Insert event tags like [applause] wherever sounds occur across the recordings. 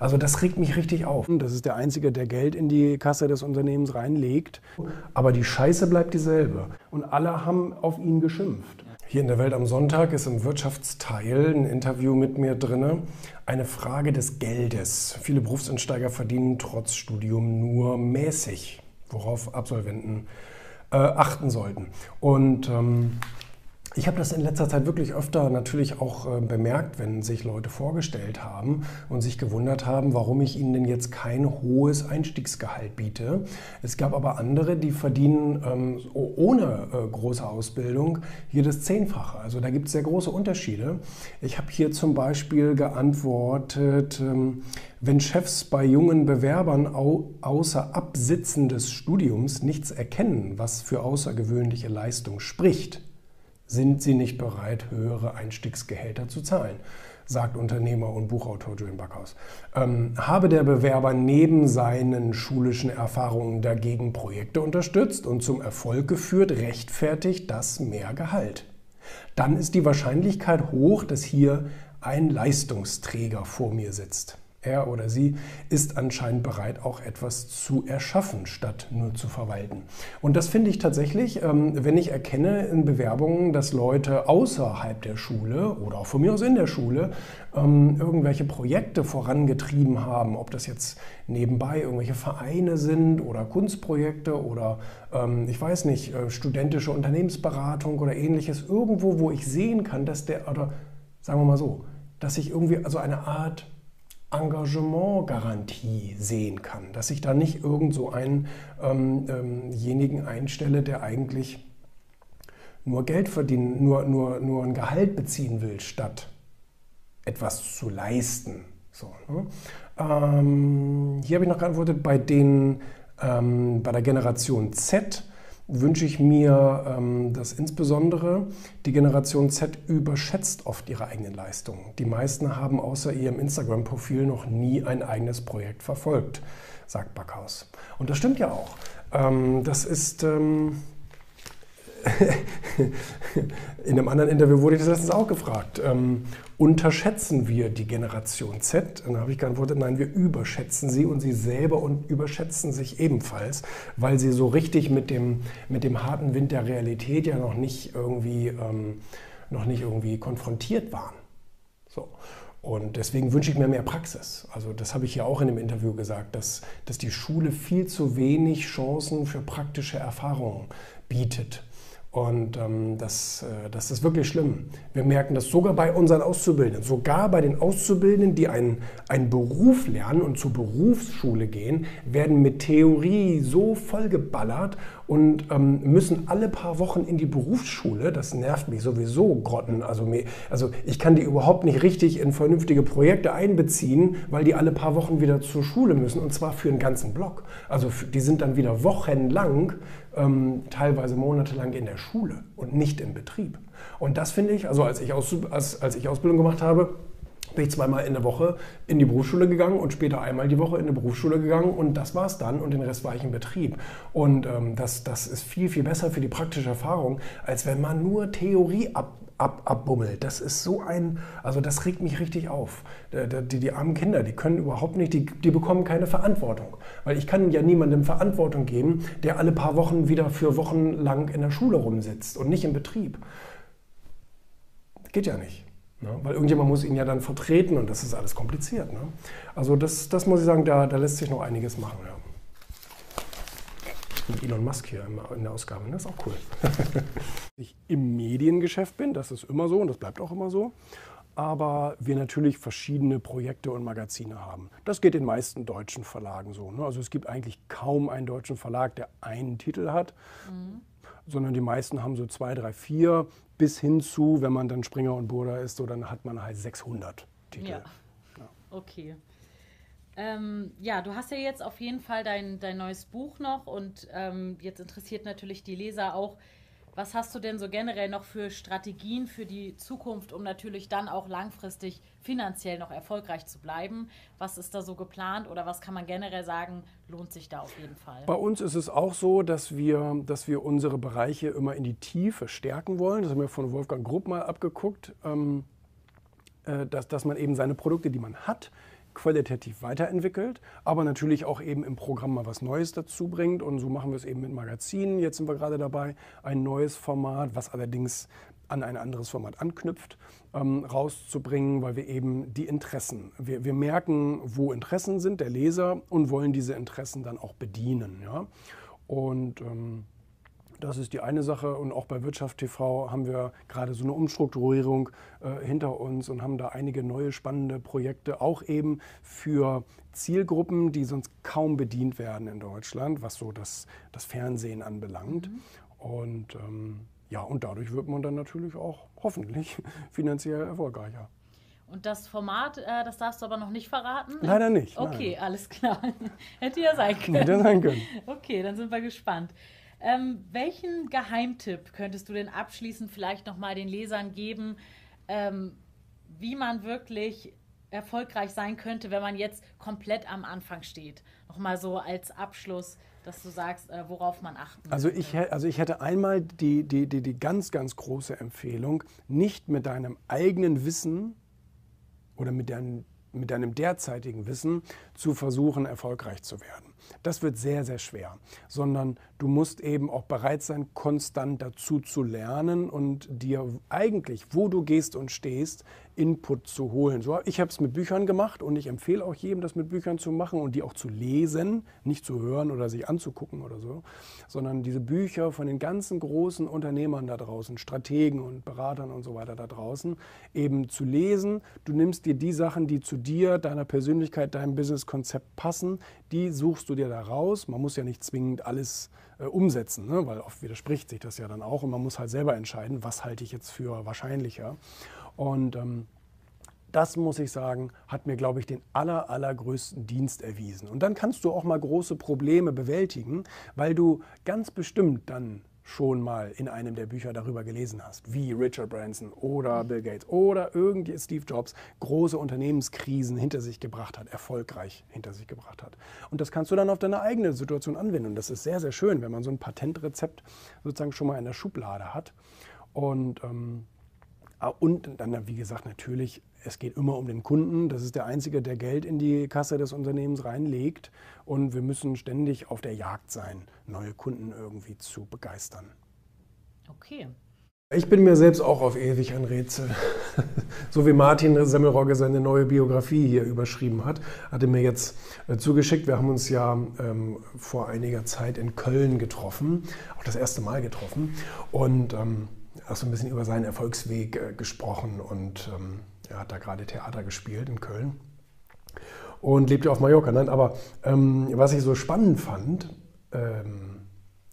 Also das regt mich richtig auf. Das ist der Einzige, der Geld in die Kasse des Unternehmens reinlegt. Aber die Scheiße bleibt dieselbe. Und alle haben auf ihn geschimpft. Hier in der Welt am Sonntag ist im Wirtschaftsteil ein Interview mit mir drin. Eine Frage des Geldes. Viele Berufseinsteiger verdienen trotz Studium nur mäßig, worauf Absolventen äh, achten sollten. Und ähm, ich habe das in letzter Zeit wirklich öfter natürlich auch äh, bemerkt, wenn sich Leute vorgestellt haben und sich gewundert haben, warum ich ihnen denn jetzt kein hohes Einstiegsgehalt biete. Es gab aber andere, die verdienen ähm, ohne äh, große Ausbildung hier das Zehnfache. Also da gibt es sehr große Unterschiede. Ich habe hier zum Beispiel geantwortet, ähm, wenn Chefs bei jungen Bewerbern au außer Absitzen des Studiums nichts erkennen, was für außergewöhnliche Leistung spricht, sind sie nicht bereit, höhere Einstiegsgehälter zu zahlen, sagt Unternehmer und Buchautor Julian Backhaus. Ähm, habe der Bewerber neben seinen schulischen Erfahrungen dagegen Projekte unterstützt und zum Erfolg geführt, rechtfertigt das mehr Gehalt. Dann ist die Wahrscheinlichkeit hoch, dass hier ein Leistungsträger vor mir sitzt er oder sie ist anscheinend bereit, auch etwas zu erschaffen, statt nur zu verwalten. Und das finde ich tatsächlich, ähm, wenn ich erkenne in Bewerbungen, dass Leute außerhalb der Schule oder auch von mir aus in der Schule ähm, irgendwelche Projekte vorangetrieben haben, ob das jetzt nebenbei irgendwelche Vereine sind oder Kunstprojekte oder ähm, ich weiß nicht, äh, studentische Unternehmensberatung oder ähnliches, irgendwo, wo ich sehen kann, dass der, oder sagen wir mal so, dass ich irgendwie also eine Art Engagementgarantie sehen kann, dass ich da nicht irgend so einen ähm, einstelle, der eigentlich nur Geld verdienen, nur, nur, nur ein Gehalt beziehen will, statt etwas zu leisten. So, ne? ähm, hier habe ich noch geantwortet, bei, den, ähm, bei der Generation Z wünsche ich mir, ähm, dass insbesondere die Generation Z überschätzt oft ihre eigenen Leistungen. Die meisten haben außer ihrem Instagram-Profil noch nie ein eigenes Projekt verfolgt, sagt Backhaus. Und das stimmt ja auch. Ähm, das ist ähm, in einem anderen Interview wurde ich das letztens auch gefragt. Ähm, unterschätzen wir die Generation Z? Und dann habe ich geantwortet, nein, wir überschätzen sie und sie selber und überschätzen sich ebenfalls, weil sie so richtig mit dem, mit dem harten Wind der Realität ja noch nicht irgendwie, ähm, noch nicht irgendwie konfrontiert waren. So. Und deswegen wünsche ich mir mehr Praxis. Also das habe ich ja auch in dem Interview gesagt, dass, dass die Schule viel zu wenig Chancen für praktische Erfahrungen bietet. Und ähm, das, äh, das ist wirklich schlimm. Wir merken das sogar bei unseren Auszubildenden, sogar bei den Auszubildenden, die einen, einen Beruf lernen und zur Berufsschule gehen, werden mit Theorie so vollgeballert und ähm, müssen alle paar Wochen in die Berufsschule. Das nervt mich sowieso Grotten. Also, mir, also ich kann die überhaupt nicht richtig in vernünftige Projekte einbeziehen, weil die alle paar Wochen wieder zur Schule müssen und zwar für einen ganzen Block. Also die sind dann wieder wochenlang, ähm, teilweise monatelang in der Schule und nicht im Betrieb. Und das finde ich, also als ich, Aus, als, als ich Ausbildung gemacht habe, bin ich zweimal in der Woche in die Berufsschule gegangen und später einmal die Woche in die Berufsschule gegangen und das war es dann und den Rest war ich im Betrieb. Und ähm, das, das ist viel, viel besser für die praktische Erfahrung, als wenn man nur Theorie ab, ab, abbummelt. Das ist so ein, also das regt mich richtig auf. Die, die, armen Kinder, die können überhaupt nicht, die, die bekommen keine Verantwortung. Weil ich kann ja niemandem Verantwortung geben, der alle paar Wochen wieder für Wochen lang in der Schule rumsitzt und nicht im Betrieb. Geht ja nicht. Ne? Weil irgendjemand muss ihn ja dann vertreten und das ist alles kompliziert. Ne? Also das, das muss ich sagen, da, da lässt sich noch einiges machen. Ja. Mit Elon Musk hier in der Ausgabe, ne? das ist auch cool. [laughs] ich im Mediengeschäft bin, das ist immer so und das bleibt auch immer so. Aber wir natürlich verschiedene Projekte und Magazine haben. Das geht den meisten deutschen Verlagen so. Ne? Also es gibt eigentlich kaum einen deutschen Verlag, der einen Titel hat. Mhm sondern die meisten haben so zwei, drei, vier bis hin zu, wenn man dann Springer und Burda ist, so dann hat man halt 600 Titel. Ja. ja. Okay. Ähm, ja, du hast ja jetzt auf jeden Fall dein, dein neues Buch noch und ähm, jetzt interessiert natürlich die Leser auch, was hast du denn so generell noch für Strategien für die Zukunft, um natürlich dann auch langfristig finanziell noch erfolgreich zu bleiben? Was ist da so geplant oder was kann man generell sagen, lohnt sich da auf jeden Fall? Bei uns ist es auch so, dass wir, dass wir unsere Bereiche immer in die Tiefe stärken wollen. Das haben wir von Wolfgang Grupp mal abgeguckt, ähm, äh, dass, dass man eben seine Produkte, die man hat, qualitativ weiterentwickelt, aber natürlich auch eben im Programm mal was Neues dazu bringt. Und so machen wir es eben mit Magazinen. Jetzt sind wir gerade dabei, ein neues Format, was allerdings an ein anderes Format anknüpft, ähm, rauszubringen, weil wir eben die Interessen, wir, wir merken, wo Interessen sind der Leser und wollen diese Interessen dann auch bedienen. Ja? Und ähm, das ist die eine Sache und auch bei Wirtschaft TV haben wir gerade so eine Umstrukturierung äh, hinter uns und haben da einige neue spannende Projekte, auch eben für Zielgruppen, die sonst kaum bedient werden in Deutschland, was so das, das Fernsehen anbelangt. Mhm. Und ähm, ja, und dadurch wird man dann natürlich auch hoffentlich [laughs] finanziell erfolgreicher. Und das Format, äh, das darfst du aber noch nicht verraten? Leider nicht. Okay, nein. alles klar. [laughs] Hätte ja sein können. Hätte sein können. Okay, dann sind wir gespannt. Ähm, welchen Geheimtipp könntest du denn abschließend vielleicht nochmal den Lesern geben, ähm, wie man wirklich erfolgreich sein könnte, wenn man jetzt komplett am Anfang steht? Nochmal so als Abschluss, dass du sagst, äh, worauf man achten also ich, also ich hätte einmal die, die, die, die ganz, ganz große Empfehlung, nicht mit deinem eigenen Wissen oder mit, dein, mit deinem derzeitigen Wissen zu versuchen, erfolgreich zu werden. Das wird sehr, sehr schwer, sondern du musst eben auch bereit sein, konstant dazu zu lernen und dir eigentlich, wo du gehst und stehst, Input zu holen. So, ich habe es mit Büchern gemacht und ich empfehle auch jedem, das mit Büchern zu machen und die auch zu lesen, nicht zu hören oder sich anzugucken oder so, sondern diese Bücher von den ganzen großen Unternehmern da draußen, Strategen und Beratern und so weiter da draußen, eben zu lesen. Du nimmst dir die Sachen, die zu dir, deiner Persönlichkeit, deinem Businesskonzept passen, die suchst du dir da raus. Man muss ja nicht zwingend alles äh, umsetzen, ne? weil oft widerspricht sich das ja dann auch und man muss halt selber entscheiden, was halte ich jetzt für wahrscheinlicher. Und ähm, das muss ich sagen, hat mir, glaube ich, den aller, allergrößten Dienst erwiesen. Und dann kannst du auch mal große Probleme bewältigen, weil du ganz bestimmt dann schon mal in einem der Bücher darüber gelesen hast, wie Richard Branson oder Bill Gates oder irgendwie Steve Jobs große Unternehmenskrisen hinter sich gebracht hat, erfolgreich hinter sich gebracht hat. Und das kannst du dann auf deine eigene Situation anwenden. Und das ist sehr, sehr schön, wenn man so ein Patentrezept sozusagen schon mal in der Schublade hat. Und, ähm, und dann, wie gesagt, natürlich es geht immer um den Kunden. Das ist der Einzige, der Geld in die Kasse des Unternehmens reinlegt. Und wir müssen ständig auf der Jagd sein, neue Kunden irgendwie zu begeistern. Okay. Ich bin mir selbst auch auf ewig ein Rätsel. [laughs] so wie Martin Semmelrogge seine neue Biografie hier überschrieben hat, hatte mir jetzt äh, zugeschickt. Wir haben uns ja ähm, vor einiger Zeit in Köln getroffen, auch das erste Mal getroffen und ähm, auch so ein bisschen über seinen Erfolgsweg äh, gesprochen und ähm, er hat da gerade Theater gespielt in Köln und lebt ja auf Mallorca. Nein, aber ähm, was ich so spannend fand, ähm,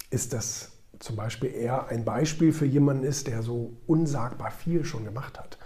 ist, dass zum Beispiel er ein Beispiel für jemanden ist, der so unsagbar viel schon gemacht hat.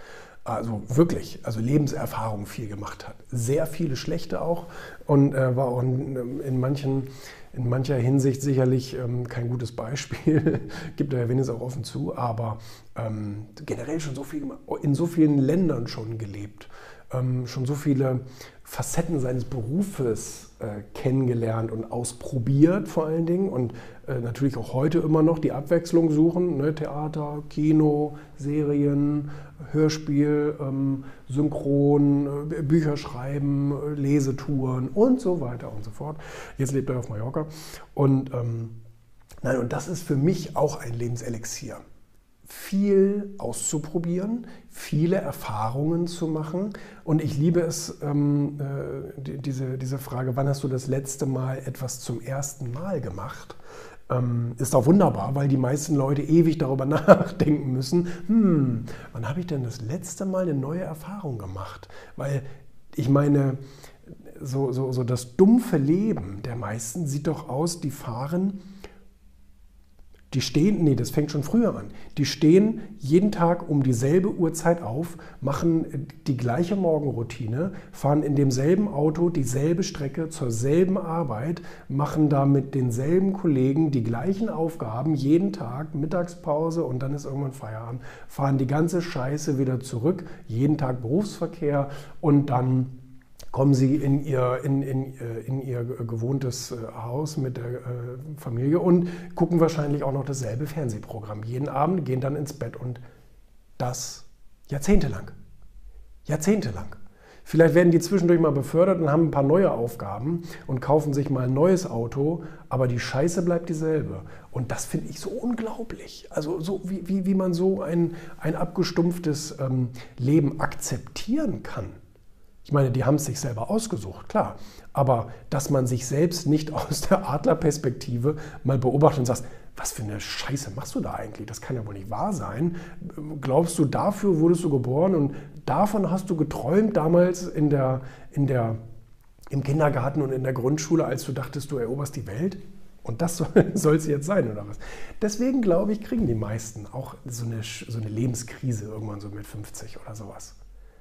Also wirklich, also Lebenserfahrung viel gemacht hat. Sehr viele schlechte auch und äh, war auch in, in, manchen, in mancher Hinsicht sicherlich ähm, kein gutes Beispiel. [laughs] Gibt er ja wenigstens auch offen zu, aber ähm, generell schon so viel in so vielen Ländern schon gelebt, ähm, schon so viele Facetten seines Berufes äh, kennengelernt und ausprobiert vor allen Dingen und äh, natürlich auch heute immer noch die Abwechslung suchen, ne? Theater, Kino, Serien, Hörspiel, ähm, Synchron, äh, Bücher schreiben, äh, Lesetouren und so weiter und so fort. Jetzt lebt er auf Mallorca und ähm, nein, und das ist für mich auch ein Lebenselixier viel auszuprobieren, viele Erfahrungen zu machen. Und ich liebe es, ähm, äh, die, diese, diese Frage, wann hast du das letzte Mal etwas zum ersten Mal gemacht? Ähm, ist auch wunderbar, weil die meisten Leute ewig darüber [laughs] nachdenken müssen, hm, wann habe ich denn das letzte Mal eine neue Erfahrung gemacht? Weil ich meine, so, so, so das dumpfe Leben der meisten sieht doch aus, die fahren die stehen, nee, das fängt schon früher an. Die stehen jeden Tag um dieselbe Uhrzeit auf, machen die gleiche Morgenroutine, fahren in demselben Auto dieselbe Strecke zur selben Arbeit, machen da mit denselben Kollegen die gleichen Aufgaben jeden Tag, Mittagspause und dann ist irgendwann Feierabend, fahren die ganze Scheiße wieder zurück, jeden Tag Berufsverkehr und dann kommen sie in ihr, in, in, äh, in ihr gewohntes äh, Haus mit der äh, Familie und gucken wahrscheinlich auch noch dasselbe Fernsehprogramm. Jeden Abend gehen dann ins Bett und das jahrzehntelang. Jahrzehntelang. Vielleicht werden die zwischendurch mal befördert und haben ein paar neue Aufgaben und kaufen sich mal ein neues Auto, aber die Scheiße bleibt dieselbe. Und das finde ich so unglaublich. Also so wie, wie, wie man so ein, ein abgestumpftes ähm, Leben akzeptieren kann. Ich meine, die haben es sich selber ausgesucht, klar. Aber dass man sich selbst nicht [laughs] aus der Adlerperspektive mal beobachtet und sagt, was für eine Scheiße machst du da eigentlich? Das kann ja wohl nicht wahr sein. Glaubst du, dafür wurdest du geboren und davon hast du geträumt damals in der, in der, im Kindergarten und in der Grundschule, als du dachtest, du eroberst die Welt? Und das [laughs] soll es jetzt sein, oder was? Deswegen glaube ich, kriegen die meisten auch so eine, so eine Lebenskrise irgendwann so mit 50 oder sowas.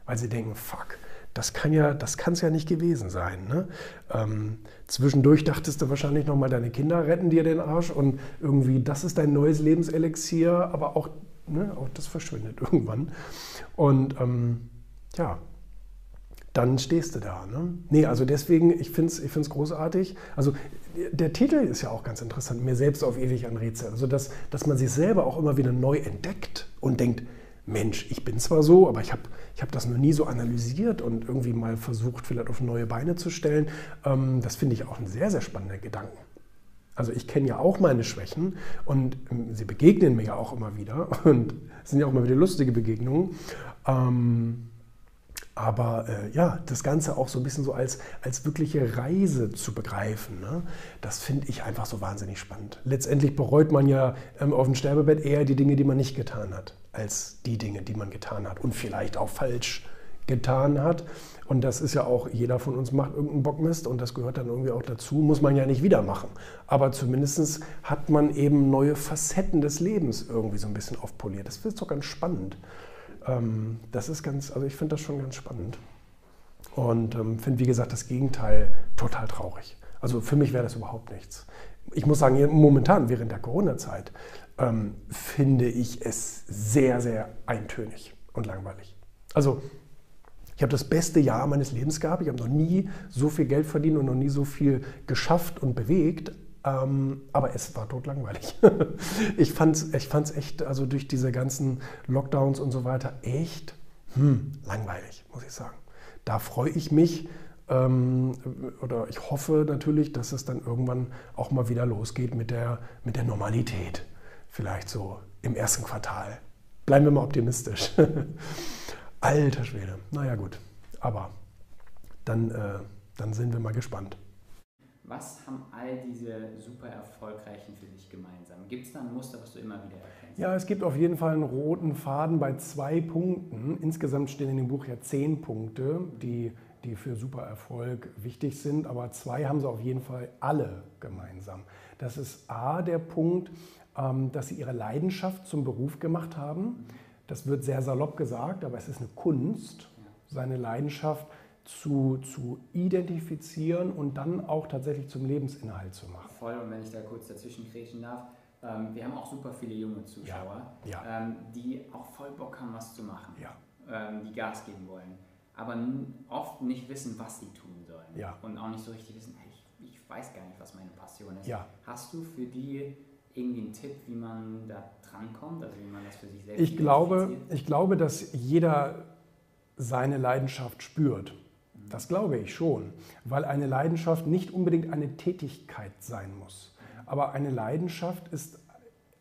Weil sie denken, fuck, das kann ja, das kann es ja nicht gewesen sein. Ne? Ähm, zwischendurch dachtest du wahrscheinlich noch mal, deine Kinder retten dir den Arsch und irgendwie, das ist dein neues Lebenselixier, aber auch, ne, auch das verschwindet [laughs] irgendwann. Und ähm, ja, dann stehst du da. Ne? Nee, also deswegen, ich finde es ich find's großartig. Also der Titel ist ja auch ganz interessant, mir selbst auf ewig ein Rätsel. Also dass, dass man sich selber auch immer wieder neu entdeckt und denkt, Mensch, ich bin zwar so, aber ich habe ich hab das noch nie so analysiert und irgendwie mal versucht, vielleicht auf neue Beine zu stellen. Ähm, das finde ich auch einen sehr, sehr spannenden Gedanken. Also ich kenne ja auch meine Schwächen und ähm, sie begegnen mir ja auch immer wieder [laughs] und es sind ja auch immer wieder lustige Begegnungen. Ähm, aber äh, ja, das Ganze auch so ein bisschen so als, als wirkliche Reise zu begreifen, ne? das finde ich einfach so wahnsinnig spannend. Letztendlich bereut man ja ähm, auf dem Sterbebett eher die Dinge, die man nicht getan hat, als die Dinge, die man getan hat und vielleicht auch falsch getan hat. Und das ist ja auch, jeder von uns macht irgendeinen Bockmist und das gehört dann irgendwie auch dazu, muss man ja nicht wieder machen. Aber zumindest hat man eben neue Facetten des Lebens irgendwie so ein bisschen aufpoliert. Das ist doch ganz spannend. Ähm, das ist ganz, also ich finde das schon ganz spannend. Und ähm, finde, wie gesagt, das Gegenteil total traurig. Also für mich wäre das überhaupt nichts. Ich muss sagen, momentan während der Corona-Zeit ähm, finde ich es sehr, sehr eintönig und langweilig. Also ich habe das beste Jahr meines Lebens gehabt. Ich habe noch nie so viel Geld verdient und noch nie so viel geschafft und bewegt. Ähm, aber es war totlangweilig. [laughs] ich fand es ich fand's echt, also durch diese ganzen Lockdowns und so weiter, echt hm, langweilig, muss ich sagen. Da freue ich mich ähm, oder ich hoffe natürlich, dass es dann irgendwann auch mal wieder losgeht mit der, mit der Normalität. Vielleicht so im ersten Quartal. Bleiben wir mal optimistisch. [laughs] Alter Schwede. Naja, gut. Aber dann, äh, dann sind wir mal gespannt. Was haben all diese super erfolgreichen für dich gemeinsam? Gibt es da ein Muster, was du immer wieder erkennst? Ja, es gibt auf jeden Fall einen roten Faden bei zwei Punkten. Insgesamt stehen in dem Buch ja zehn Punkte, die, die für super Erfolg wichtig sind, aber zwei haben sie auf jeden Fall alle gemeinsam. Das ist A, der Punkt, ähm, dass sie ihre Leidenschaft zum Beruf gemacht haben. Das wird sehr salopp gesagt, aber es ist eine Kunst, seine Leidenschaft zu, zu identifizieren und dann auch tatsächlich zum Lebensinhalt zu machen. Voll, und wenn ich da kurz dazwischen kriechen darf, ähm, wir haben auch super viele junge Zuschauer, ja, ja. Ähm, die auch voll Bock haben, was zu machen, ja. ähm, die Gas geben wollen, aber oft nicht wissen, was sie tun sollen und auch nicht so richtig wissen, hey, ich, ich, weiß gar nicht, was meine Passion ist. Hast du für die irgendwie einen Tipp, wie man da drankommt, also wie man das für sich selbst ich glaube, ich glaube, dass jeder seine Leidenschaft spürt. Das glaube ich schon, weil eine Leidenschaft nicht unbedingt eine Tätigkeit sein muss. Aber eine Leidenschaft ist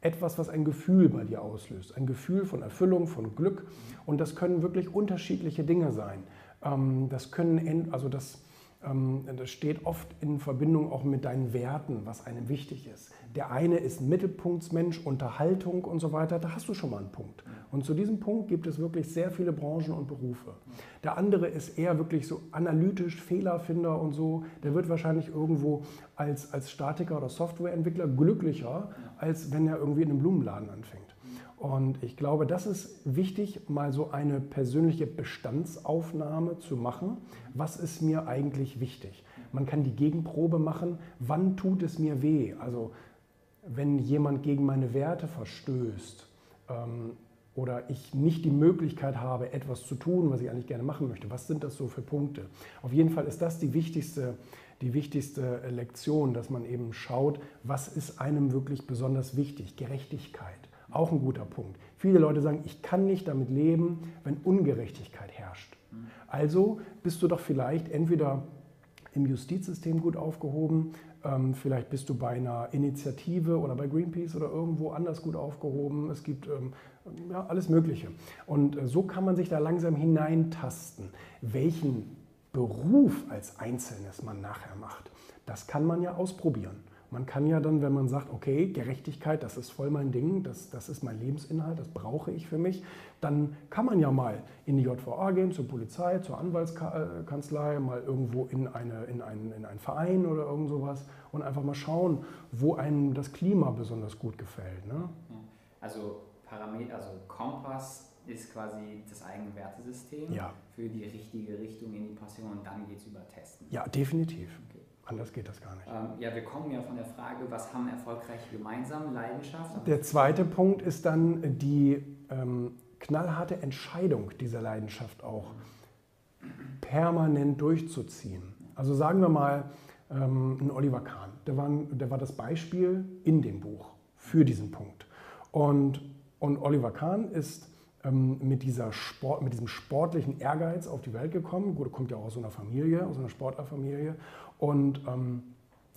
etwas, was ein Gefühl bei dir auslöst. Ein Gefühl von Erfüllung, von Glück. Und das können wirklich unterschiedliche Dinge sein. Ähm, das können, also das, das steht oft in Verbindung auch mit deinen Werten, was einem wichtig ist. Der eine ist Mittelpunktsmensch, Unterhaltung und so weiter, da hast du schon mal einen Punkt. Und zu diesem Punkt gibt es wirklich sehr viele Branchen und Berufe. Der andere ist eher wirklich so analytisch, Fehlerfinder und so. Der wird wahrscheinlich irgendwo als, als Statiker oder Softwareentwickler glücklicher, als wenn er irgendwie in einem Blumenladen anfängt. Und ich glaube, das ist wichtig, mal so eine persönliche Bestandsaufnahme zu machen. Was ist mir eigentlich wichtig? Man kann die Gegenprobe machen. Wann tut es mir weh? Also wenn jemand gegen meine Werte verstößt ähm, oder ich nicht die Möglichkeit habe, etwas zu tun, was ich eigentlich gerne machen möchte, was sind das so für Punkte? Auf jeden Fall ist das die wichtigste, die wichtigste Lektion, dass man eben schaut, was ist einem wirklich besonders wichtig? Gerechtigkeit. Auch ein guter Punkt. Viele Leute sagen, ich kann nicht damit leben, wenn Ungerechtigkeit herrscht. Also bist du doch vielleicht entweder im Justizsystem gut aufgehoben, ähm, vielleicht bist du bei einer Initiative oder bei Greenpeace oder irgendwo anders gut aufgehoben. Es gibt ähm, ja, alles Mögliche. Und äh, so kann man sich da langsam hineintasten, welchen Beruf als Einzelnes man nachher macht. Das kann man ja ausprobieren. Man kann ja dann, wenn man sagt, okay, Gerechtigkeit, das ist voll mein Ding, das, das ist mein Lebensinhalt, das brauche ich für mich, dann kann man ja mal in die JVA gehen, zur Polizei, zur Anwaltskanzlei, mal irgendwo in, eine, in, einen, in einen Verein oder irgend sowas und einfach mal schauen, wo einem das Klima besonders gut gefällt. Ne? Also, Parameter, also Kompass ist quasi das eigene Wertesystem ja. für die richtige Richtung in die Passion und dann geht es über Testen. Ja, definitiv. Okay. Anders geht das gar nicht. Ähm, ja, wir kommen ja von der Frage, was haben Erfolgreiche gemeinsam, Leidenschaft? Der zweite Punkt ist dann die ähm, knallharte Entscheidung dieser Leidenschaft auch permanent durchzuziehen. Also sagen wir mal, ähm, ein Oliver Kahn, der war, der war das Beispiel in dem Buch für diesen Punkt. Und, und Oliver Kahn ist mit, dieser Sport, mit diesem sportlichen Ehrgeiz auf die Welt gekommen. Gut, kommt ja auch aus so einer Familie, aus einer Sportlerfamilie und ähm,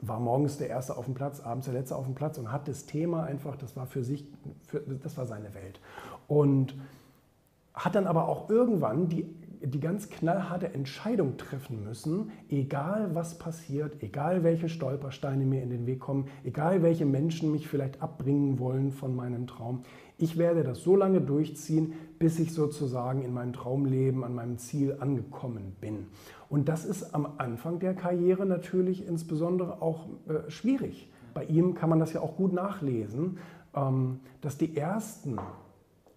war morgens der Erste auf dem Platz, abends der Letzte auf dem Platz und hat das Thema einfach, das war für sich, für, das war seine Welt. Und hat dann aber auch irgendwann die, die ganz knallharte Entscheidung treffen müssen, egal was passiert, egal welche Stolpersteine mir in den Weg kommen, egal welche Menschen mich vielleicht abbringen wollen von meinem Traum. Ich werde das so lange durchziehen, bis ich sozusagen in meinem Traumleben an meinem Ziel angekommen bin. Und das ist am Anfang der Karriere natürlich insbesondere auch äh, schwierig. Bei ihm kann man das ja auch gut nachlesen, ähm, dass die ersten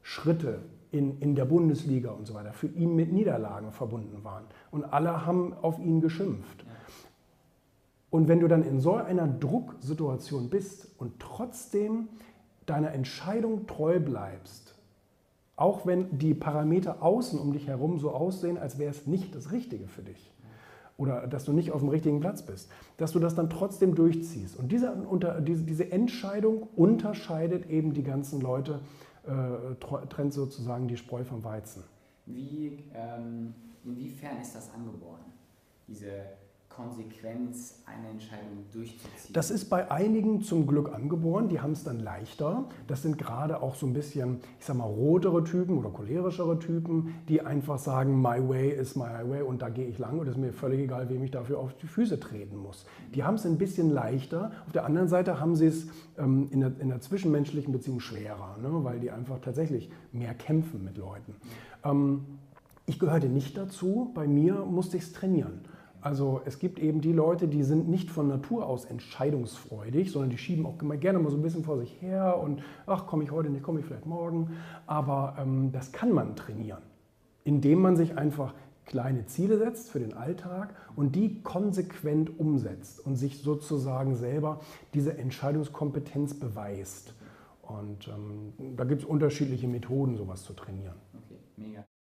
Schritte in, in der Bundesliga und so weiter für ihn mit Niederlagen verbunden waren. Und alle haben auf ihn geschimpft. Und wenn du dann in so einer Drucksituation bist und trotzdem deiner Entscheidung treu bleibst, auch wenn die Parameter außen um dich herum so aussehen, als wäre es nicht das Richtige für dich oder dass du nicht auf dem richtigen Platz bist, dass du das dann trotzdem durchziehst. Und diese, unter, diese, diese Entscheidung unterscheidet eben die ganzen Leute, äh, trennt sozusagen die Spreu vom Weizen. Wie, ähm, inwiefern ist das angeboren, diese Konsequenz, eine Entscheidung durchzuziehen? Das ist bei einigen zum Glück angeboren, die haben es dann leichter. Das sind gerade auch so ein bisschen, ich sag mal, rotere Typen oder cholerischere Typen, die einfach sagen, my way is my highway und da gehe ich lang und es ist mir völlig egal, wem ich dafür auf die Füße treten muss. Die haben es ein bisschen leichter. Auf der anderen Seite haben sie es ähm, in, der, in, der, zwischenmenschlichen Beziehung schwerer, ne? weil die einfach tatsächlich mehr kämpfen mit Leuten. Ähm, ich gehörte nicht dazu, bei mir musste ich es trainieren. Also es gibt eben die Leute, die sind nicht von Natur aus entscheidungsfreudig, sondern die schieben auch gerne mal so ein bisschen vor sich her und ach, komme ich heute nicht, komme ich vielleicht morgen. Aber ähm, das kann man trainieren, indem man sich einfach kleine Ziele setzt für den Alltag und die konsequent umsetzt und sich sozusagen selber diese Entscheidungskompetenz beweist. Und ähm, da gibt es unterschiedliche Methoden, sowas zu trainieren. Okay, mega.